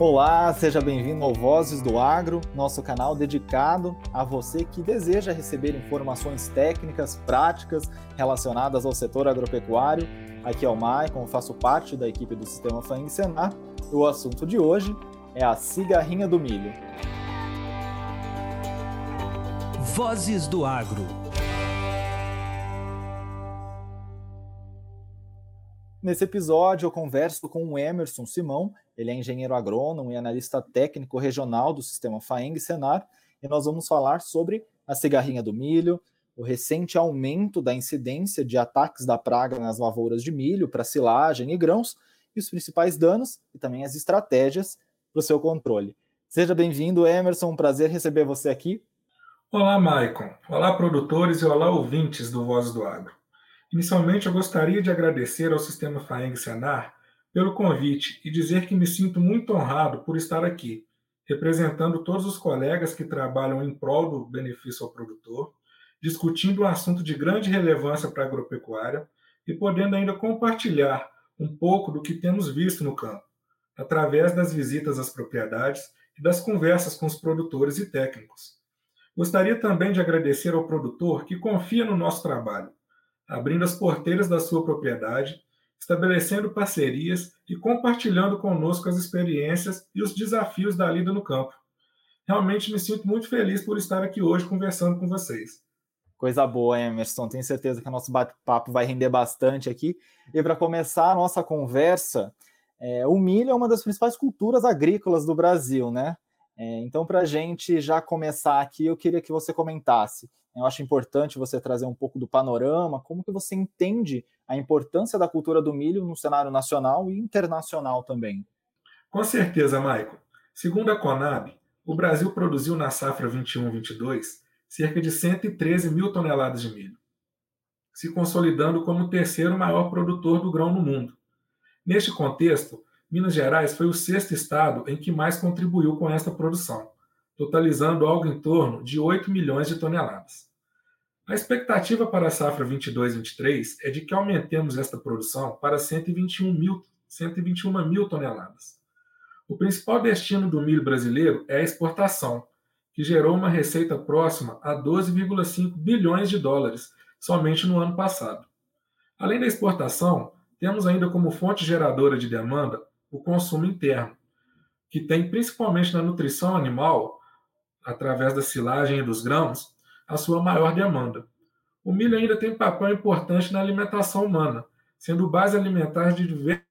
Olá, seja bem-vindo ao Vozes do Agro, nosso canal dedicado a você que deseja receber informações técnicas, práticas relacionadas ao setor agropecuário. Aqui é o Maicon, faço parte da equipe do Sistema FANG Senar o assunto de hoje é a cigarrinha do milho. Vozes do Agro. Nesse episódio, eu converso com o Emerson Simão, ele é engenheiro agrônomo e analista técnico regional do sistema FAENG Senar, e nós vamos falar sobre a cigarrinha do milho, o recente aumento da incidência de ataques da praga nas lavouras de milho para silagem e grãos, e os principais danos e também as estratégias para o seu controle. Seja bem-vindo, Emerson, um prazer receber você aqui. Olá, Maicon. Olá, produtores e olá, ouvintes do Voz do Agro. Inicialmente, eu gostaria de agradecer ao Sistema FAENG Senar pelo convite e dizer que me sinto muito honrado por estar aqui, representando todos os colegas que trabalham em prol do benefício ao produtor, discutindo um assunto de grande relevância para a agropecuária e podendo ainda compartilhar um pouco do que temos visto no campo, através das visitas às propriedades e das conversas com os produtores e técnicos. Gostaria também de agradecer ao produtor que confia no nosso trabalho abrindo as porteiras da sua propriedade, estabelecendo parcerias e compartilhando conosco as experiências e os desafios da lida no campo. Realmente me sinto muito feliz por estar aqui hoje conversando com vocês. Coisa boa, Emerson. Tenho certeza que o nosso bate-papo vai render bastante aqui. E para começar a nossa conversa, é, o milho é uma das principais culturas agrícolas do Brasil, né? É, então, para a gente já começar aqui, eu queria que você comentasse eu acho importante você trazer um pouco do panorama, como que você entende a importância da cultura do milho no cenário nacional e internacional também. Com certeza, Maico. Segundo a Conab, o Brasil produziu na safra 21-22 cerca de 113 mil toneladas de milho, se consolidando como o terceiro maior produtor do grão no mundo. Neste contexto, Minas Gerais foi o sexto estado em que mais contribuiu com esta produção, totalizando algo em torno de 8 milhões de toneladas. A expectativa para a safra 22-23 é de que aumentemos esta produção para 121 mil, 121 mil toneladas. O principal destino do milho brasileiro é a exportação, que gerou uma receita próxima a 12,5 bilhões de dólares somente no ano passado. Além da exportação, temos ainda como fonte geradora de demanda o consumo interno, que tem principalmente na nutrição animal através da silagem e dos grãos, a sua maior demanda. O milho ainda tem papel importante na alimentação humana, sendo base alimentar de diversas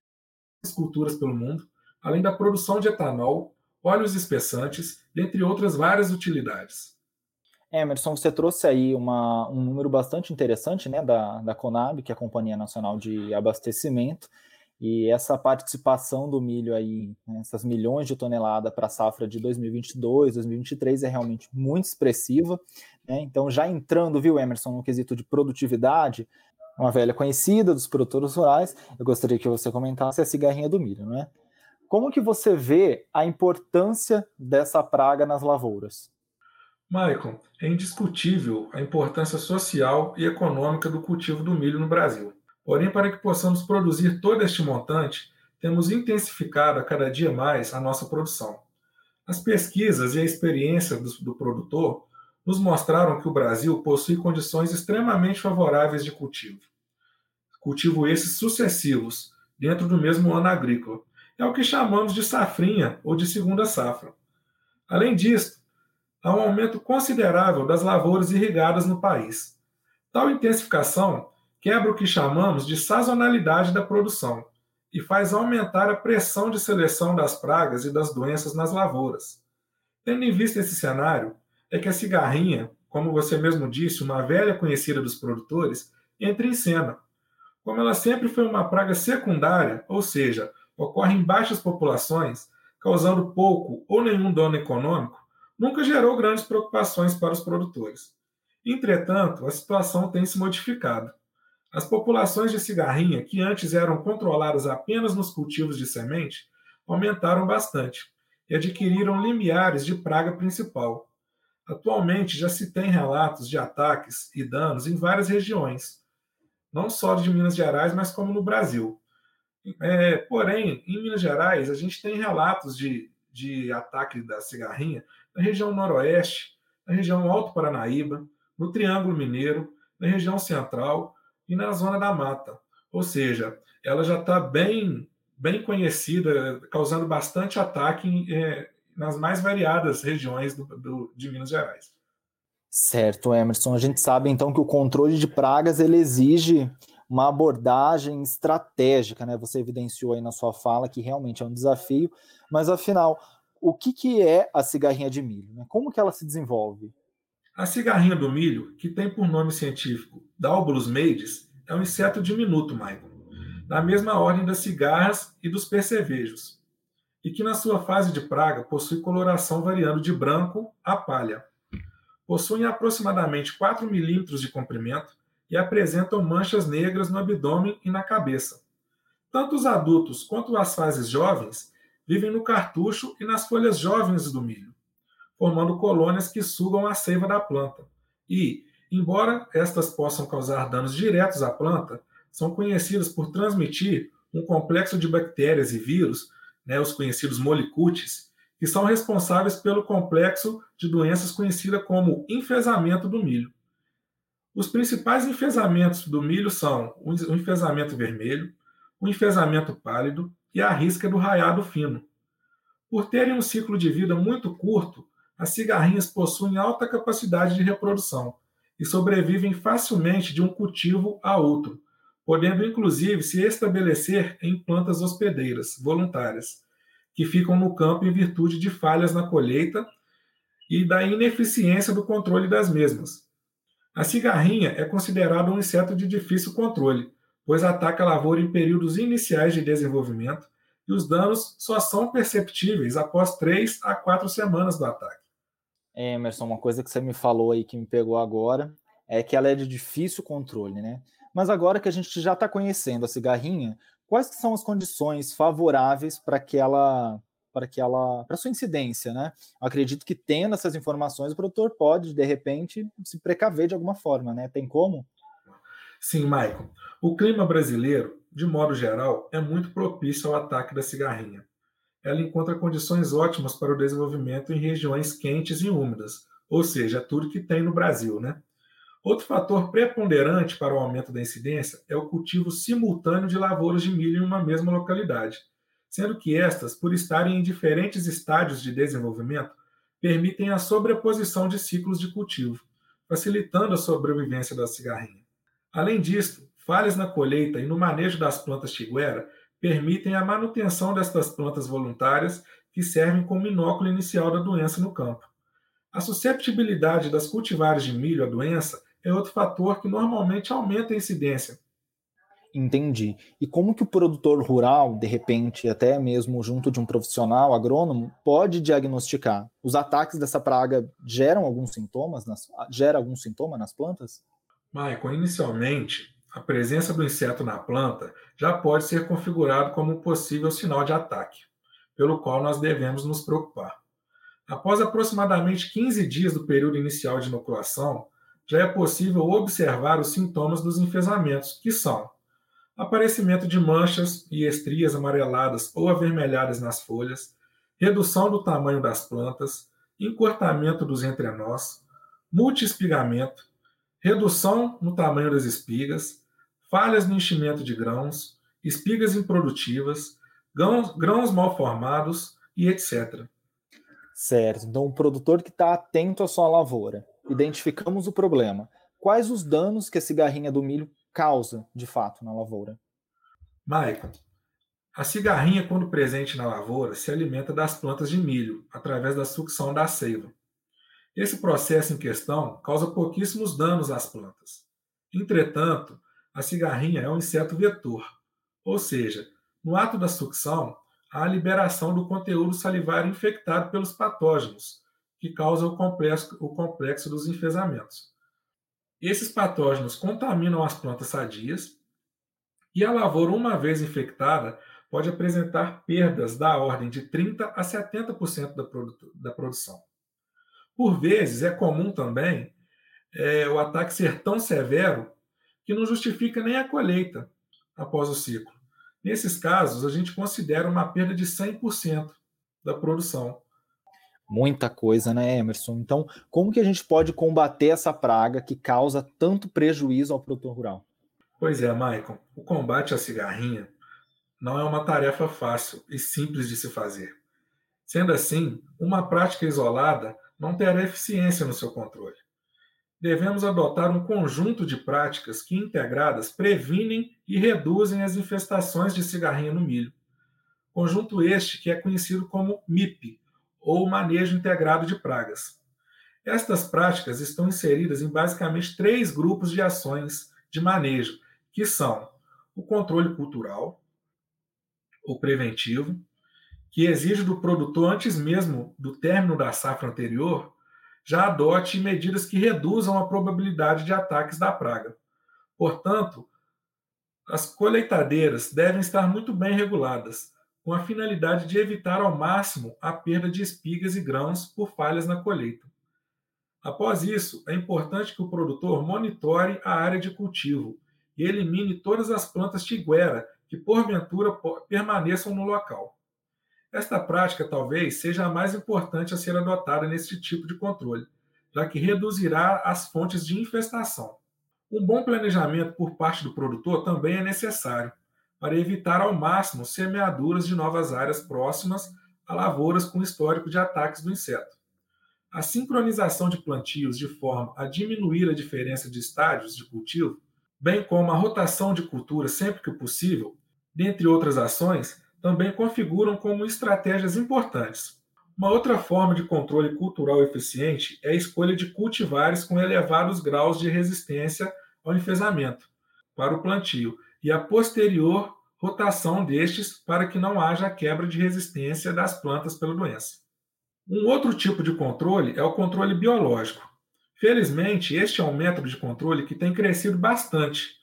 culturas pelo mundo, além da produção de etanol, óleos espessantes, dentre outras várias utilidades. Emerson, você trouxe aí uma, um número bastante interessante né, da, da Conab, que é a Companhia Nacional de Abastecimento, e essa participação do milho aí, né, essas milhões de toneladas para a safra de 2022, 2023 é realmente muito expressiva. Né? Então, já entrando, viu, Emerson, no quesito de produtividade, uma velha conhecida dos produtores rurais, eu gostaria que você comentasse a cigarrinha do milho, né? Como que você vê a importância dessa praga nas lavouras? Michael, é indiscutível a importância social e econômica do cultivo do milho no Brasil. Porém, para que possamos produzir todo este montante, temos intensificado a cada dia mais a nossa produção. As pesquisas e a experiência do, do produtor nos mostraram que o Brasil possui condições extremamente favoráveis de cultivo. Cultivo esses sucessivos, dentro do mesmo ano agrícola. É o que chamamos de safrinha ou de segunda safra. Além disso, há um aumento considerável das lavouras irrigadas no país. Tal intensificação quebra o que chamamos de sazonalidade da produção e faz aumentar a pressão de seleção das pragas e das doenças nas lavouras. Tendo em vista esse cenário, é que a cigarrinha, como você mesmo disse, uma velha conhecida dos produtores, entra em cena. Como ela sempre foi uma praga secundária, ou seja, ocorre em baixas populações, causando pouco ou nenhum dano econômico, nunca gerou grandes preocupações para os produtores. Entretanto, a situação tem se modificado. As populações de cigarrinha, que antes eram controladas apenas nos cultivos de semente, aumentaram bastante e adquiriram limiares de praga principal. Atualmente já se tem relatos de ataques e danos em várias regiões, não só de Minas Gerais, mas como no Brasil. É, porém, em Minas Gerais, a gente tem relatos de de ataque da cigarrinha na região noroeste, na região Alto Paranaíba, no Triângulo Mineiro, na região central e na zona da mata. Ou seja, ela já está bem, bem conhecida, causando bastante ataque é, nas mais variadas regiões do, do, de Minas Gerais. Certo, Emerson. A gente sabe então que o controle de pragas ele exige uma abordagem estratégica, né? Você evidenciou aí na sua fala que realmente é um desafio, mas afinal, o que, que é a cigarrinha de milho? Né? Como que ela se desenvolve? A cigarrinha do milho, que tem por nome científico Dalbolus maides, é um inseto diminuto, Michael, na mesma ordem das cigarras e dos percevejos, e que na sua fase de praga possui coloração variando de branco a palha. Possuem aproximadamente 4 milímetros de comprimento e apresentam manchas negras no abdômen e na cabeça. Tanto os adultos quanto as fases jovens vivem no cartucho e nas folhas jovens do milho, formando colônias que sugam a seiva da planta. E, embora estas possam causar danos diretos à planta, são conhecidas por transmitir um complexo de bactérias e vírus, né, os conhecidos molicutes, que são responsáveis pelo complexo de doenças conhecida como enfesamento do milho. Os principais enfesamentos do milho são o enfesamento vermelho, o enfesamento pálido e a risca do raiado fino. Por terem um ciclo de vida muito curto, as cigarrinhas possuem alta capacidade de reprodução e sobrevivem facilmente de um cultivo a outro, podendo inclusive se estabelecer em plantas hospedeiras voluntárias, que ficam no campo em virtude de falhas na colheita e da ineficiência do controle das mesmas. A cigarrinha é considerada um inseto de difícil controle, pois ataca a lavoura em períodos iniciais de desenvolvimento e os danos só são perceptíveis após três a quatro semanas do ataque. Emerson, uma coisa que você me falou aí que me pegou agora é que ela é de difícil controle, né? Mas agora que a gente já está conhecendo a cigarrinha, quais são as condições favoráveis para que ela para que ela, para sua incidência, né? Eu acredito que tendo essas informações, o produtor pode, de repente, se precaver de alguma forma, né? Tem como? Sim, Michael. O clima brasileiro, de modo geral, é muito propício ao ataque da cigarrinha. Ela encontra condições ótimas para o desenvolvimento em regiões quentes e úmidas, ou seja, tudo que tem no Brasil, né? Outro fator preponderante para o aumento da incidência é o cultivo simultâneo de lavouras de milho em uma mesma localidade sendo que estas, por estarem em diferentes estádios de desenvolvimento, permitem a sobreposição de ciclos de cultivo, facilitando a sobrevivência da cigarrinha. Além disso, falhas na colheita e no manejo das plantas tiguera permitem a manutenção destas plantas voluntárias que servem como inóculo inicial da doença no campo. A susceptibilidade das cultivares de milho à doença é outro fator que normalmente aumenta a incidência, Entendi. E como que o produtor rural, de repente, até mesmo junto de um profissional agrônomo, pode diagnosticar? Os ataques dessa praga geram alguns sintomas, nas, gera algum sintoma nas plantas? Michael, inicialmente, a presença do inseto na planta já pode ser configurado como um possível sinal de ataque, pelo qual nós devemos nos preocupar. Após aproximadamente 15 dias do período inicial de inoculação, já é possível observar os sintomas dos enfesamentos, que são aparecimento de manchas e estrias amareladas ou avermelhadas nas folhas, redução do tamanho das plantas, encurtamento dos entrenós, multiespigamento, redução no tamanho das espigas, falhas no enchimento de grãos, espigas improdutivas, grãos, grãos mal formados e etc. Certo. Então, o produtor que está atento à sua lavoura, identificamos o problema. Quais os danos que a cigarrinha do milho causa, de fato, na lavoura? Maicon, a cigarrinha, quando presente na lavoura, se alimenta das plantas de milho, através da sucção da seiva. Esse processo em questão causa pouquíssimos danos às plantas. Entretanto, a cigarrinha é um inseto vetor, ou seja, no ato da sucção, há a liberação do conteúdo salivar infectado pelos patógenos, que causa o complexo, o complexo dos enfesamentos. Esses patógenos contaminam as plantas sadias e a lavoura, uma vez infectada, pode apresentar perdas da ordem de 30% a 70% da, produ da produção. Por vezes, é comum também é, o ataque ser tão severo que não justifica nem a colheita após o ciclo. Nesses casos, a gente considera uma perda de 100%. da produção. Muita coisa, né, Emerson? Então, como que a gente pode combater essa praga que causa tanto prejuízo ao produtor rural? Pois é, Maicon. O combate à cigarrinha não é uma tarefa fácil e simples de se fazer. Sendo assim, uma prática isolada não terá eficiência no seu controle. Devemos adotar um conjunto de práticas que, integradas, previnem e reduzem as infestações de cigarrinha no milho. Conjunto este que é conhecido como MIP, ou Manejo Integrado de Pragas. Estas práticas estão inseridas em basicamente três grupos de ações de manejo, que são o controle cultural, o preventivo, que exige do produtor, antes mesmo do término da safra anterior, já adote medidas que reduzam a probabilidade de ataques da praga. Portanto, as colheitadeiras devem estar muito bem reguladas, com a finalidade de evitar ao máximo a perda de espigas e grãos por falhas na colheita. Após isso, é importante que o produtor monitore a área de cultivo e elimine todas as plantas tiguera que porventura permaneçam no local. Esta prática talvez seja a mais importante a ser adotada nesse tipo de controle, já que reduzirá as fontes de infestação. Um bom planejamento por parte do produtor também é necessário, para evitar ao máximo semeaduras de novas áreas próximas a lavouras com histórico de ataques do inseto. A sincronização de plantios de forma a diminuir a diferença de estádios de cultivo, bem como a rotação de culturas sempre que possível, dentre outras ações, também configuram como estratégias importantes. Uma outra forma de controle cultural eficiente é a escolha de cultivares com elevados graus de resistência ao enfesamento para o plantio e a posterior rotação destes para que não haja quebra de resistência das plantas pela doença. Um outro tipo de controle é o controle biológico. Felizmente, este é um método de controle que tem crescido bastante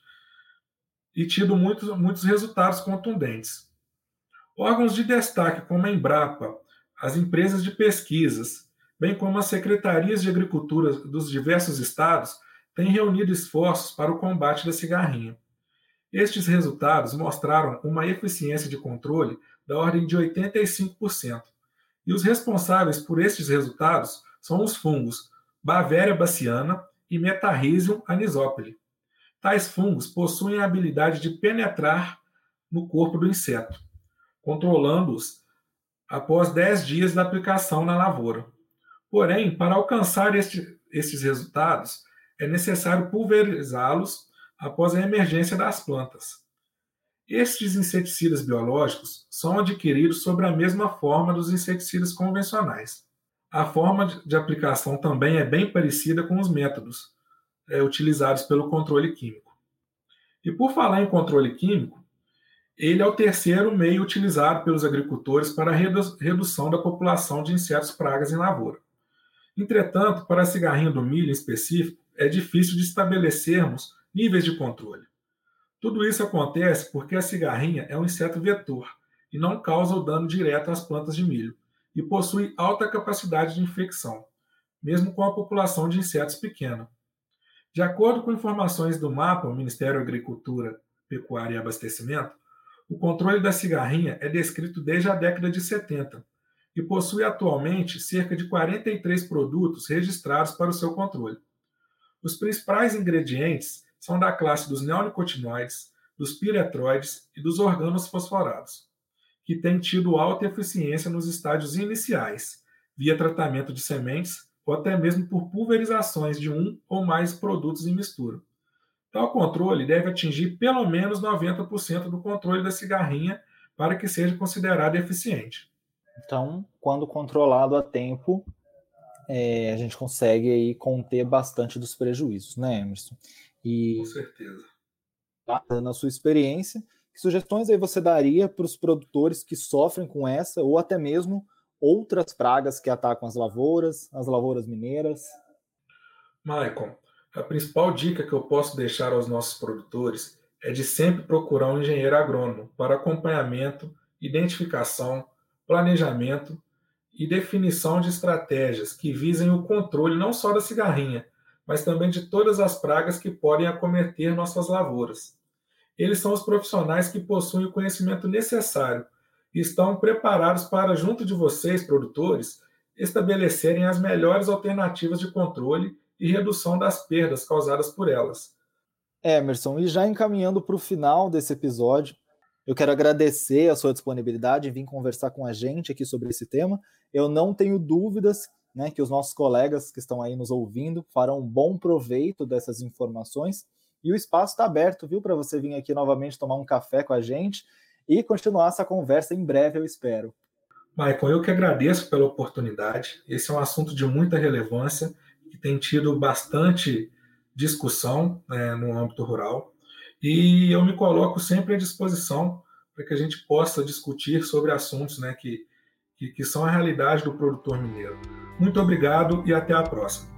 e tido muitos, muitos resultados contundentes. Órgãos de destaque como a Embrapa, as empresas de pesquisas, bem como as secretarias de agricultura dos diversos estados, têm reunido esforços para o combate da cigarrinha. Estes resultados mostraram uma eficiência de controle da ordem de 85%. E os responsáveis por estes resultados são os fungos Bavéria baciana e Metarrhizium anisopoli. Tais fungos possuem a habilidade de penetrar no corpo do inseto controlando-os após 10 dias da aplicação na lavoura. Porém, para alcançar este, estes resultados, é necessário pulverizá-los após a emergência das plantas. Estes inseticidas biológicos são adquiridos sobre a mesma forma dos inseticidas convencionais. A forma de aplicação também é bem parecida com os métodos é, utilizados pelo controle químico. E por falar em controle químico, ele é o terceiro meio utilizado pelos agricultores para a redução da população de insetos pragas em lavoura. Entretanto, para a cigarrinha do milho em específico, é difícil de estabelecermos níveis de controle. Tudo isso acontece porque a cigarrinha é um inseto vetor e não causa o dano direto às plantas de milho e possui alta capacidade de infecção, mesmo com a população de insetos pequena. De acordo com informações do MAPA, o Ministério da Agricultura, Pecuária e Abastecimento, o controle da cigarrinha é descrito desde a década de 70 e possui atualmente cerca de 43 produtos registrados para o seu controle. Os principais ingredientes são da classe dos neonicotinoides, dos piretroides e dos organos fosforados, que têm tido alta eficiência nos estádios iniciais, via tratamento de sementes ou até mesmo por pulverizações de um ou mais produtos em mistura. Tal controle deve atingir pelo menos 90% do controle da cigarrinha para que seja considerado eficiente. Então, quando controlado a tempo, é, a gente consegue aí conter bastante dos prejuízos, né, Emerson? E, Com certeza. Na sua experiência, que sugestões aí você daria para os produtores que sofrem com essa ou até mesmo outras pragas que atacam as lavouras, as lavouras mineiras? Maicon, a principal dica que eu posso deixar aos nossos produtores é de sempre procurar um engenheiro agrônomo para acompanhamento, identificação, planejamento e definição de estratégias que visem o controle não só da cigarrinha, mas também de todas as pragas que podem acometer nossas lavouras. Eles são os profissionais que possuem o conhecimento necessário e estão preparados para, junto de vocês, produtores, estabelecerem as melhores alternativas de controle e redução das perdas causadas por elas. Emerson, e já encaminhando para o final desse episódio, eu quero agradecer a sua disponibilidade em vir conversar com a gente aqui sobre esse tema. Eu não tenho dúvidas né, que os nossos colegas que estão aí nos ouvindo farão um bom proveito dessas informações. E o espaço está aberto, viu, para você vir aqui novamente tomar um café com a gente e continuar essa conversa em breve, eu espero. Maicon, eu que agradeço pela oportunidade. Esse é um assunto de muita relevância que tem tido bastante discussão né, no âmbito rural. E eu me coloco sempre à disposição para que a gente possa discutir sobre assuntos né, que, que, que são a realidade do produtor mineiro. Muito obrigado e até a próxima.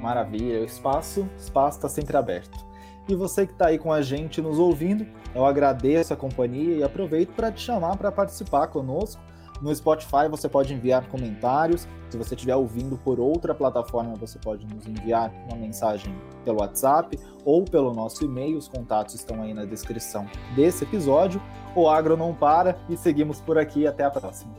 Maravilha, o espaço espaço está sempre aberto. E você que está aí com a gente nos ouvindo, eu agradeço a companhia e aproveito para te chamar para participar conosco. No Spotify você pode enviar comentários. Se você estiver ouvindo por outra plataforma, você pode nos enviar uma mensagem pelo WhatsApp ou pelo nosso e-mail. Os contatos estão aí na descrição desse episódio. O Agro não para e seguimos por aqui. Até a próxima.